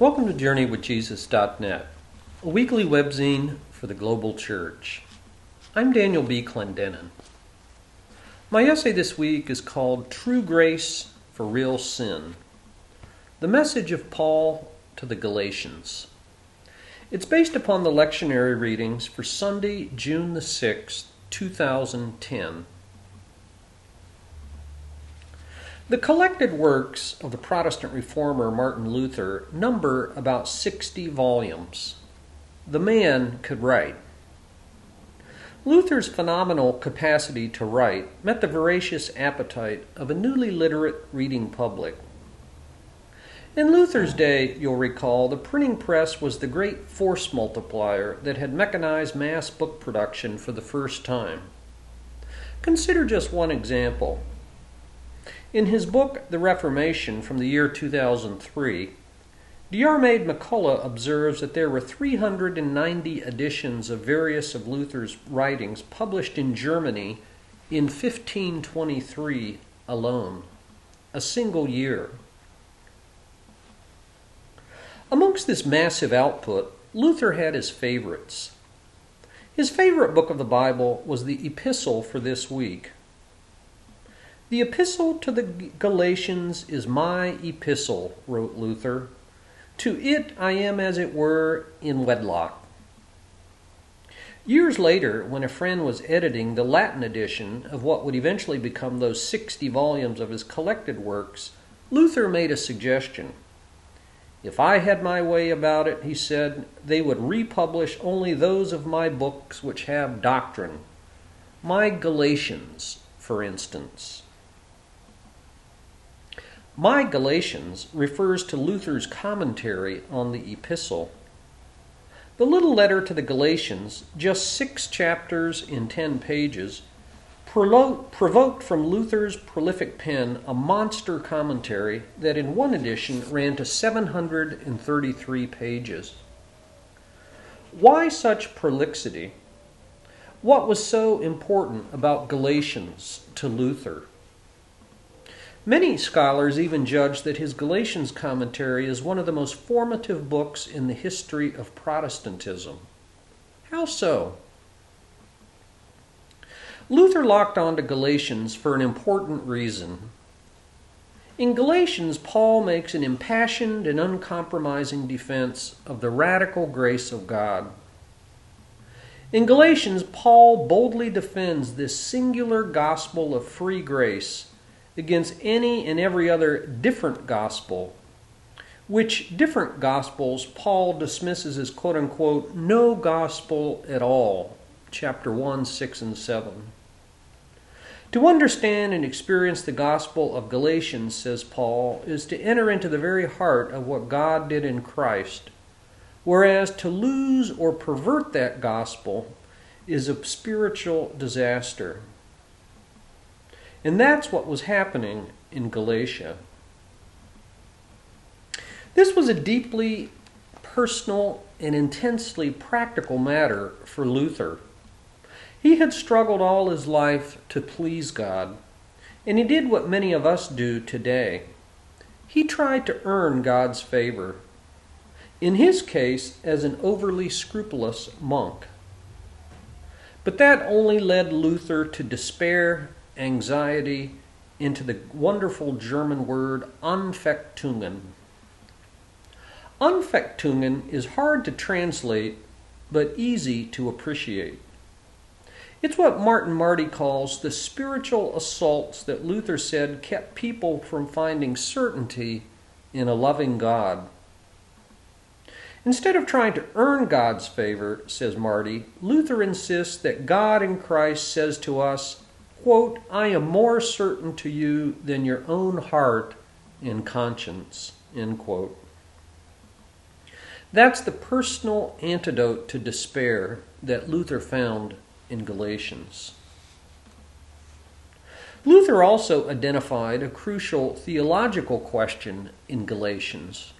Welcome to JourneyWithJesus.net, a weekly webzine for the global church. I'm Daniel B. Clendenin. My essay this week is called True Grace for Real Sin The Message of Paul to the Galatians. It's based upon the lectionary readings for Sunday, June the 6th, 2010. The collected works of the Protestant reformer Martin Luther number about 60 volumes. The man could write. Luther's phenomenal capacity to write met the voracious appetite of a newly literate reading public. In Luther's day, you'll recall, the printing press was the great force multiplier that had mechanized mass book production for the first time. Consider just one example. In his book, The Reformation, from the year 2003, Diarmaid MacCulloch observes that there were 390 editions of various of Luther's writings published in Germany in 1523 alone, a single year. Amongst this massive output, Luther had his favorites. His favorite book of the Bible was the Epistle for this week, the epistle to the Galatians is my epistle, wrote Luther. To it I am, as it were, in wedlock. Years later, when a friend was editing the Latin edition of what would eventually become those 60 volumes of his collected works, Luther made a suggestion. If I had my way about it, he said, they would republish only those of my books which have doctrine. My Galatians, for instance. My Galatians refers to Luther's commentary on the epistle. The little letter to the Galatians, just six chapters in ten pages, provoked from Luther's prolific pen a monster commentary that in one edition ran to 733 pages. Why such prolixity? What was so important about Galatians to Luther? Many scholars even judge that his Galatians commentary is one of the most formative books in the history of Protestantism. How so? Luther locked on to Galatians for an important reason. In Galatians, Paul makes an impassioned and uncompromising defense of the radical grace of God. In Galatians, Paul boldly defends this singular gospel of free grace against any and every other different gospel, which different gospels Paul dismisses as quote unquote no gospel at all, chapter 1, 6, and 7. To understand and experience the gospel of Galatians, says Paul, is to enter into the very heart of what God did in Christ, whereas to lose or pervert that gospel is a spiritual disaster. And that's what was happening in Galatia. This was a deeply personal and intensely practical matter for Luther. He had struggled all his life to please God, and he did what many of us do today. He tried to earn God's favor, in his case, as an overly scrupulous monk. But that only led Luther to despair anxiety into the wonderful German word Anfechtungen. Anfechtungen is hard to translate, but easy to appreciate. It's what Martin Marty calls the spiritual assaults that Luther said kept people from finding certainty in a loving God. Instead of trying to earn God's favor, says Marty, Luther insists that God in Christ says to us, quote, I am more certain to you than your own heart and conscience, end quote. That's the personal antidote to despair that Luther found in Galatians. Luther also identified a crucial theological question in Galatians.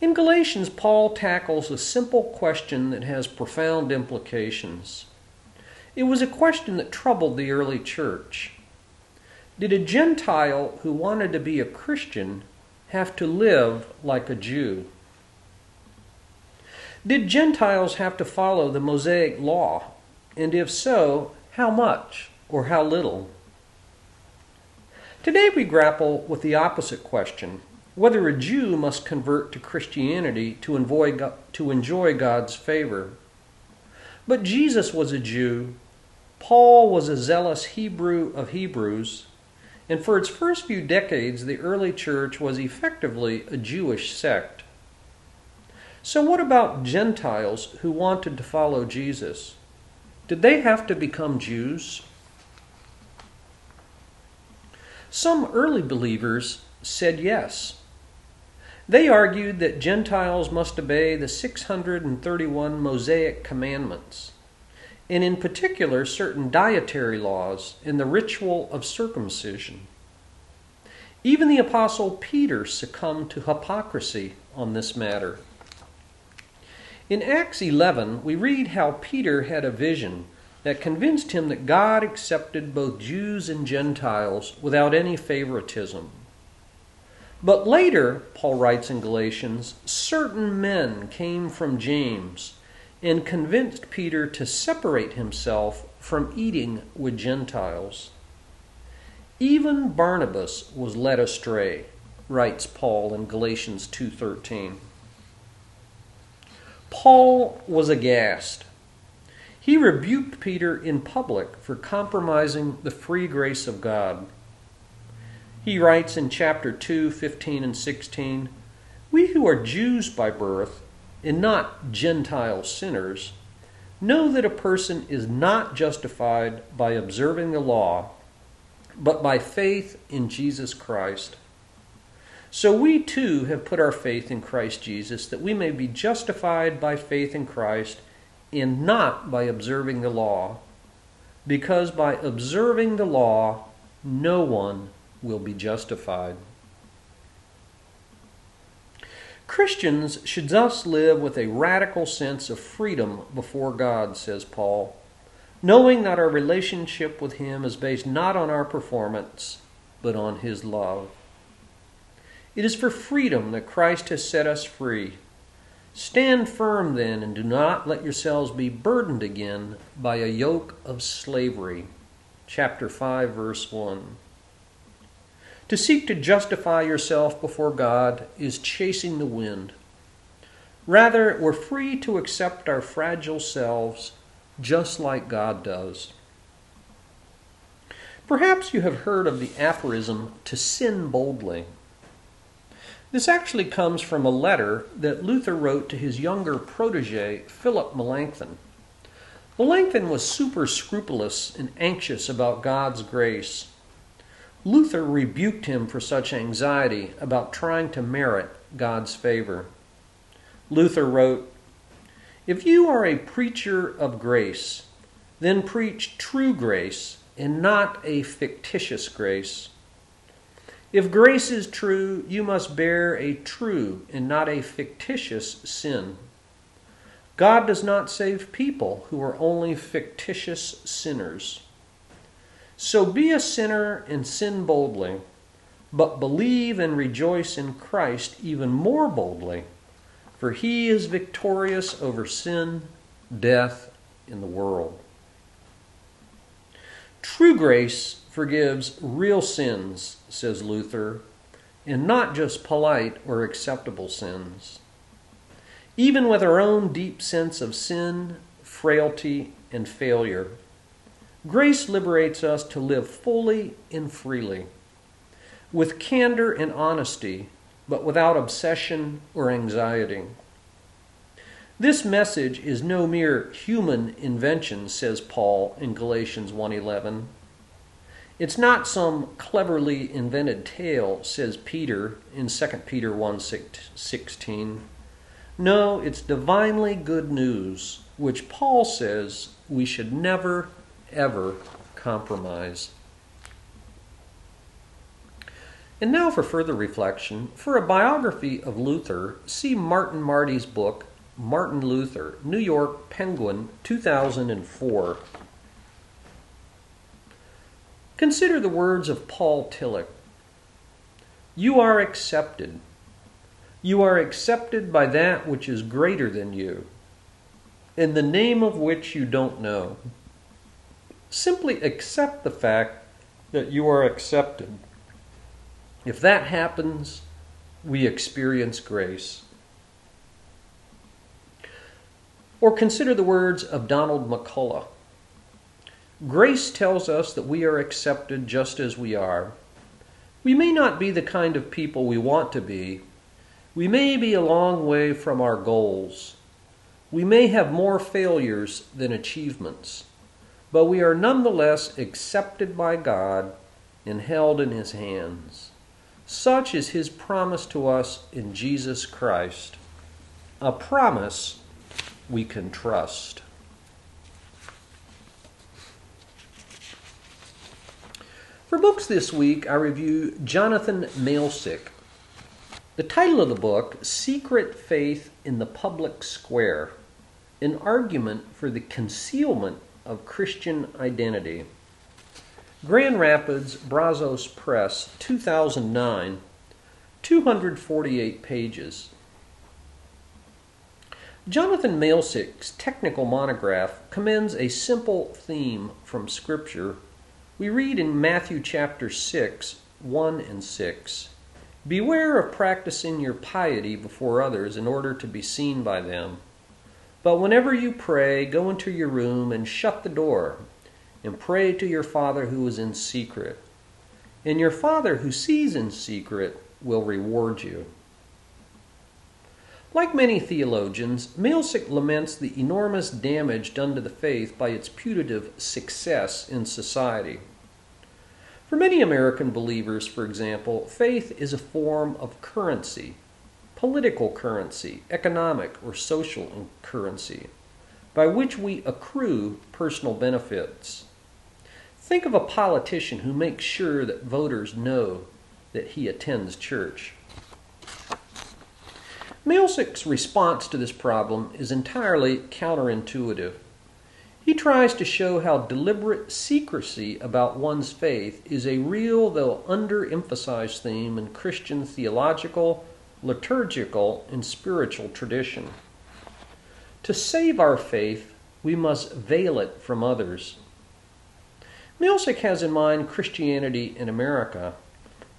In Galatians, Paul tackles a simple question that has profound implications. It was a question that troubled the early church. Did a Gentile who wanted to be a Christian have to live like a Jew? Did Gentiles have to follow the Mosaic law? And if so, how much or how little? Today we grapple with the opposite question whether a Jew must convert to Christianity to enjoy, God's favor. But Jesus was a Jew, Paul was a zealous Hebrew of Hebrews, and for its first few decades, the early church was effectively a Jewish sect. So, what about Gentiles who wanted to follow Jesus? Did they have to become Jews? Some early believers said yes. They argued that Gentiles must obey the 631 Mosaic commandments, and in particular certain dietary laws and the ritual of circumcision. Even the Apostle Peter succumbed to hypocrisy on this matter. In Acts 11, we read how Peter had a vision that convinced him that God accepted both Jews and Gentiles without any favoritism. But later, Paul writes in Galatians, certain men came from James and convinced Peter to separate himself from eating with Gentiles. Even Barnabas was led astray, writes Paul in Galatians 2:13. Paul was aghast he rebuked Peter in public for compromising the free grace of God. He writes in chapter 2, 15 and 16 We who are Jews by birth, and not Gentile sinners, know that a person is not justified by observing the law, but by faith in Jesus Christ. So we too have put our faith in Christ Jesus, that we may be justified by faith in Christ and not by observing the law, because by observing the law, no one will be justified. Christians should thus live with a radical sense of freedom before God, says Paul, knowing that our relationship with Him is based not on our performance, but on His love. It is for freedom that Christ has set us free Stand firm then, and do not let yourselves be burdened again by a yoke of slavery. Chapter 5, verse 1. To seek to justify yourself before God is chasing the wind. Rather, we're free to accept our fragile selves just like God does. Perhaps you have heard of the aphorism to sin boldly. This actually comes from a letter that Luther wrote to his younger protege, Philip Melanchthon. Melanchthon was super scrupulous and anxious about God's grace. Luther rebuked him for such anxiety about trying to merit God's favor. Luther wrote, If you are a preacher of grace, then preach true grace and not a fictitious grace. If grace is true, you must bear a true and not a fictitious sin. God does not save people who are only fictitious sinners. So be a sinner and sin boldly, but believe and rejoice in Christ even more boldly, for he is victorious over sin, death, and the world. True grace forgives real sins, says Luther, and not just polite or acceptable sins. Even with our own deep sense of sin, frailty, and failure, grace liberates us to live fully and freely, with candor and honesty, but without obsession or anxiety. This message is no mere human invention, says Paul in Galatians 1:11. It's not some cleverly invented tale, says Peter in 2 Peter 1:16. No, it's divinely good news, which Paul says we should never ever compromise. And now for further reflection, for a biography of Luther, see Martin Marty's book Martin Luther, New York Penguin, 2004. Consider the words of Paul Tillich. You are accepted. You are accepted by that which is greater than you, in the name of which you don't know. Simply accept the fact that you are accepted. If that happens, we experience grace. Or consider the words of Donald McCullough. Grace tells us that we are accepted just as we are. We may not be the kind of people we want to be. We may be a long way from our goals. We may have more failures than achievements. But we are nonetheless accepted by God and held in His hands. Such is His promise to us in Jesus Christ. A promise we can trust. For books this week, I review Jonathan Malesic. The title of the book, Secret Faith in the Public Square An Argument for the Concealment of Christian Identity. Grand Rapids, Brazos Press, 2009, 248 pages. Jonathan Malesic's technical monograph commends a simple theme from Scripture we read in Matthew chapter 6, 1 and 6 Beware of practicing your piety before others in order to be seen by them. But whenever you pray, go into your room and shut the door, and pray to your Father who is in secret. And your Father who sees in secret will reward you. Like many theologians, Malesic laments the enormous damage done to the faith by its putative success in society. For many American believers, for example, faith is a form of currency, political currency, economic or social currency, by which we accrue personal benefits. Think of a politician who makes sure that voters know that he attends church. Malesic's response to this problem is entirely counterintuitive. He tries to show how deliberate secrecy about one's faith is a real, though underemphasized theme in Christian theological, liturgical, and spiritual tradition. To save our faith, we must veil it from others. Malesic has in mind Christianity in America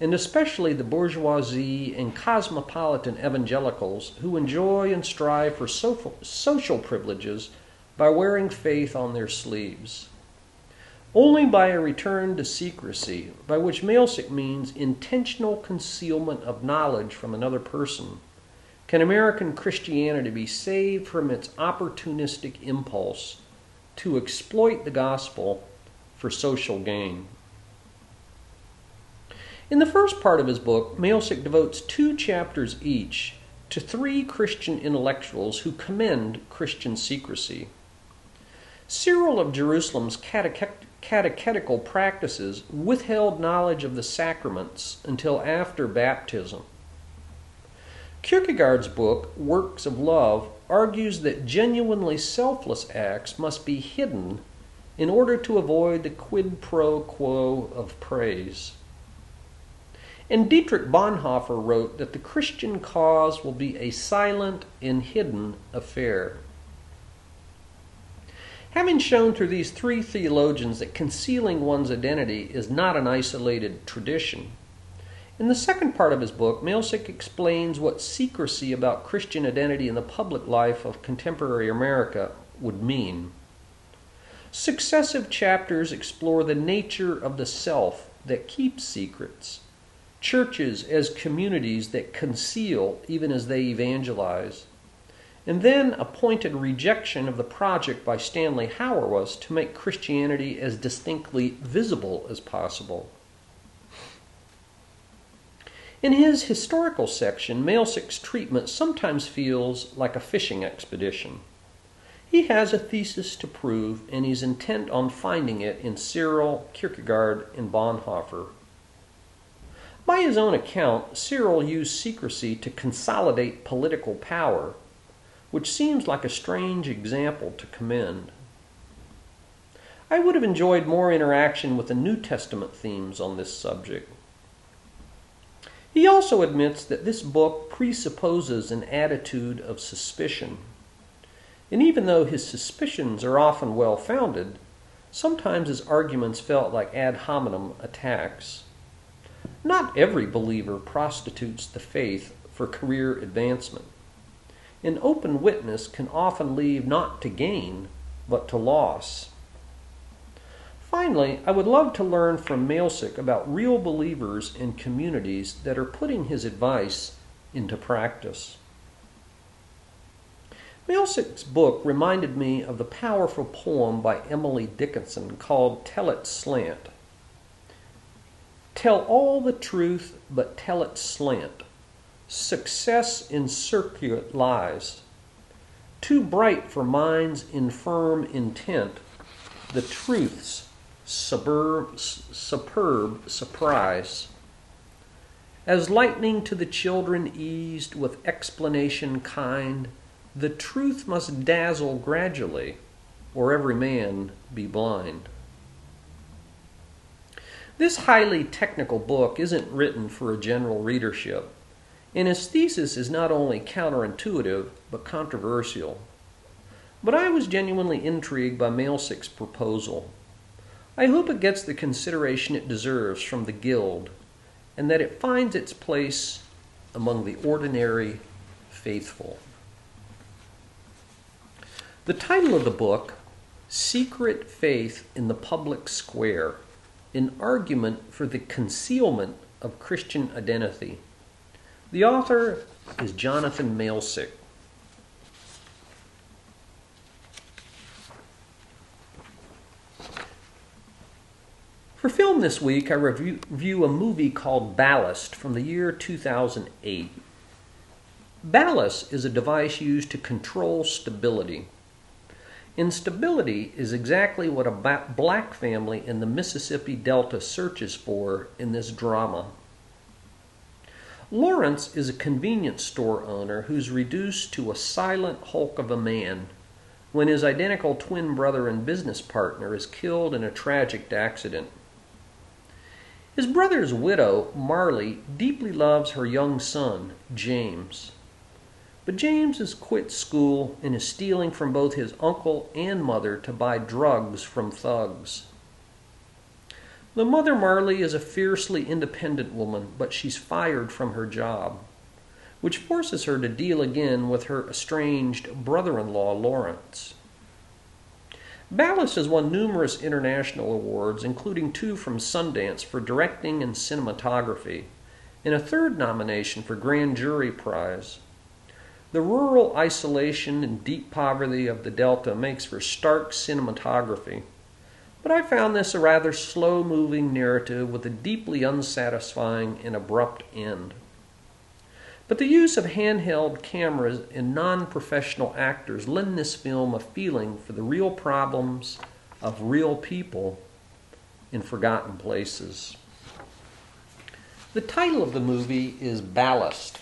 and especially the bourgeoisie and cosmopolitan evangelicals who enjoy and strive for social privileges by wearing faith on their sleeves. Only by a return to secrecy, by which Malesic means intentional concealment of knowledge from another person, can American Christianity be saved from its opportunistic impulse to exploit the gospel for social gain. In the first part of his book, Malesic devotes two chapters each to three Christian intellectuals who commend Christian secrecy. Cyril of Jerusalem's catechetical practices withheld knowledge of the sacraments until after baptism. Kierkegaard's book, Works of Love, argues that genuinely selfless acts must be hidden in order to avoid the quid pro quo of praise. And Dietrich Bonhoeffer wrote that the Christian cause will be a silent and hidden affair. Having shown through these three theologians that concealing one's identity is not an isolated tradition, in the second part of his book, Malesic explains what secrecy about Christian identity in the public life of contemporary America would mean. Successive chapters explore the nature of the self that keeps secrets churches as communities that conceal even as they evangelize. And then a pointed rejection of the project by Stanley Hauerwas to make Christianity as distinctly visible as possible. In his historical section, Malesic's treatment sometimes feels like a fishing expedition. He has a thesis to prove, and he's intent on finding it in Cyril, Kierkegaard, and Bonhoeffer. By his own account, Cyril used secrecy to consolidate political power, which seems like a strange example to commend. I would have enjoyed more interaction with the New Testament themes on this subject. He also admits that this book presupposes an attitude of suspicion. And even though his suspicions are often well founded, sometimes his arguments felt like ad hominem attacks. Not every believer prostitutes the faith for career advancement. An open witness can often leave not to gain, but to loss. Finally, I would love to learn from Malesic about real believers in communities that are putting his advice into practice. Malesic's book reminded me of the powerful poem by Emily Dickinson called Tell It Slant. Tell all the truth, but tell it slant. Success in circuit lies. Too bright for mind's infirm intent, the truth's superb, superb surprise. As lightning to the children eased with explanation kind, the truth must dazzle gradually, or every man be blind. This highly technical book isn't written for a general readership, and his thesis is not only counterintuitive but controversial. But I was genuinely intrigued by Malesic's proposal. I hope it gets the consideration it deserves from the Guild, and that it finds its place among the ordinary faithful. The title of the book, Secret Faith in the Public Square, an argument for the concealment of Christian identity. The author is Jonathan Malesic. For film this week, I review, review a movie called Ballast from the year 2008. Ballast is a device used to control stability. Instability is exactly what a black family in the Mississippi Delta searches for in this drama. Lawrence is a convenience store owner who's reduced to a silent hulk of a man when his identical twin brother and business partner is killed in a tragic accident. His brother's widow, Marley, deeply loves her young son, James. But James has quit school and is stealing from both his uncle and mother to buy drugs from thugs. The mother Marley is a fiercely independent woman, but she's fired from her job, which forces her to deal again with her estranged brother in law, Lawrence. Ballast has won numerous international awards, including two from Sundance for directing and cinematography, and a third nomination for Grand Jury Prize. The rural isolation and deep poverty of the Delta makes for stark cinematography, but I found this a rather slow moving narrative with a deeply unsatisfying and abrupt end. But the use of handheld cameras and non professional actors lend this film a feeling for the real problems of real people in forgotten places. The title of the movie is Ballast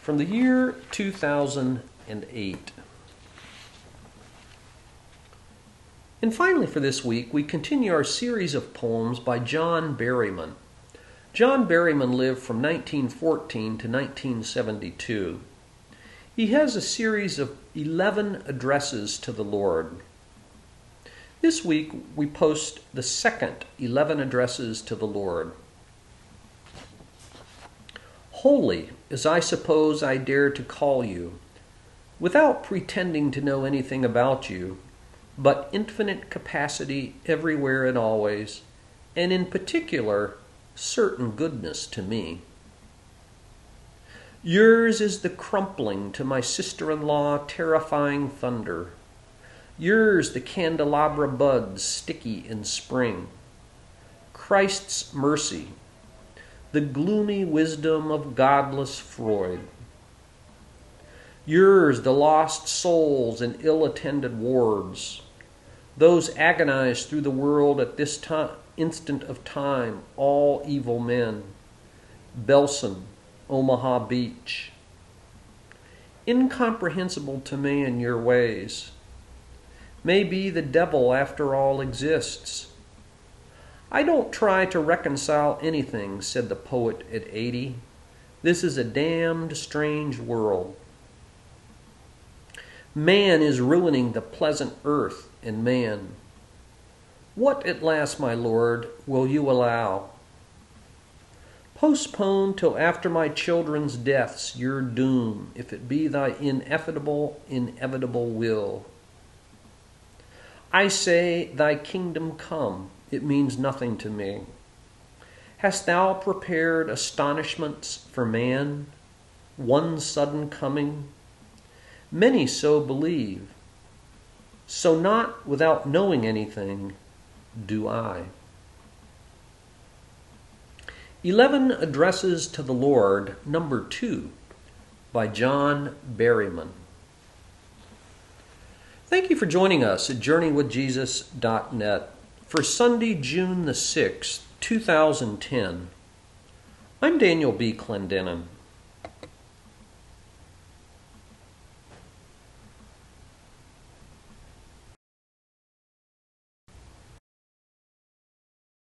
from the year 2008. And finally, for this week, we continue our series of poems by John Berryman. John Berryman lived from 1914 to 1972. He has a series of 11 addresses to the Lord. This week, we post the second 11 addresses to the Lord. Holy as I suppose I dare to call you, without pretending to know anything about you, but infinite capacity everywhere and always, and in particular, certain goodness to me. Yours is the crumpling to my sister in law, terrifying thunder. Yours the candelabra buds sticky in spring. Christ's mercy the gloomy wisdom of godless Freud. Yours, the lost souls in ill attended wards, those agonized through the world at this time, instant of time, all evil men. Belsen, Omaha Beach. Incomprehensible to man your ways. Maybe the devil, after all, exists I don't try to reconcile anything, said the poet at 80. This is a damned strange world. Man is ruining the pleasant earth and man. What at last, my Lord, will you allow? Postpone till after my children's deaths your doom, if it be thy ineffable, inevitable will. I say, Thy kingdom come, it means nothing to me. Hast thou prepared astonishments for man, one sudden coming? Many so believe. So, not without knowing anything, do I. 11 Addresses to the Lord, number 2, by John Berryman. Thank you for joining us at JourneyWithJesus.net for Sunday, June the 6th, 2010. I'm Daniel B. Clendenin.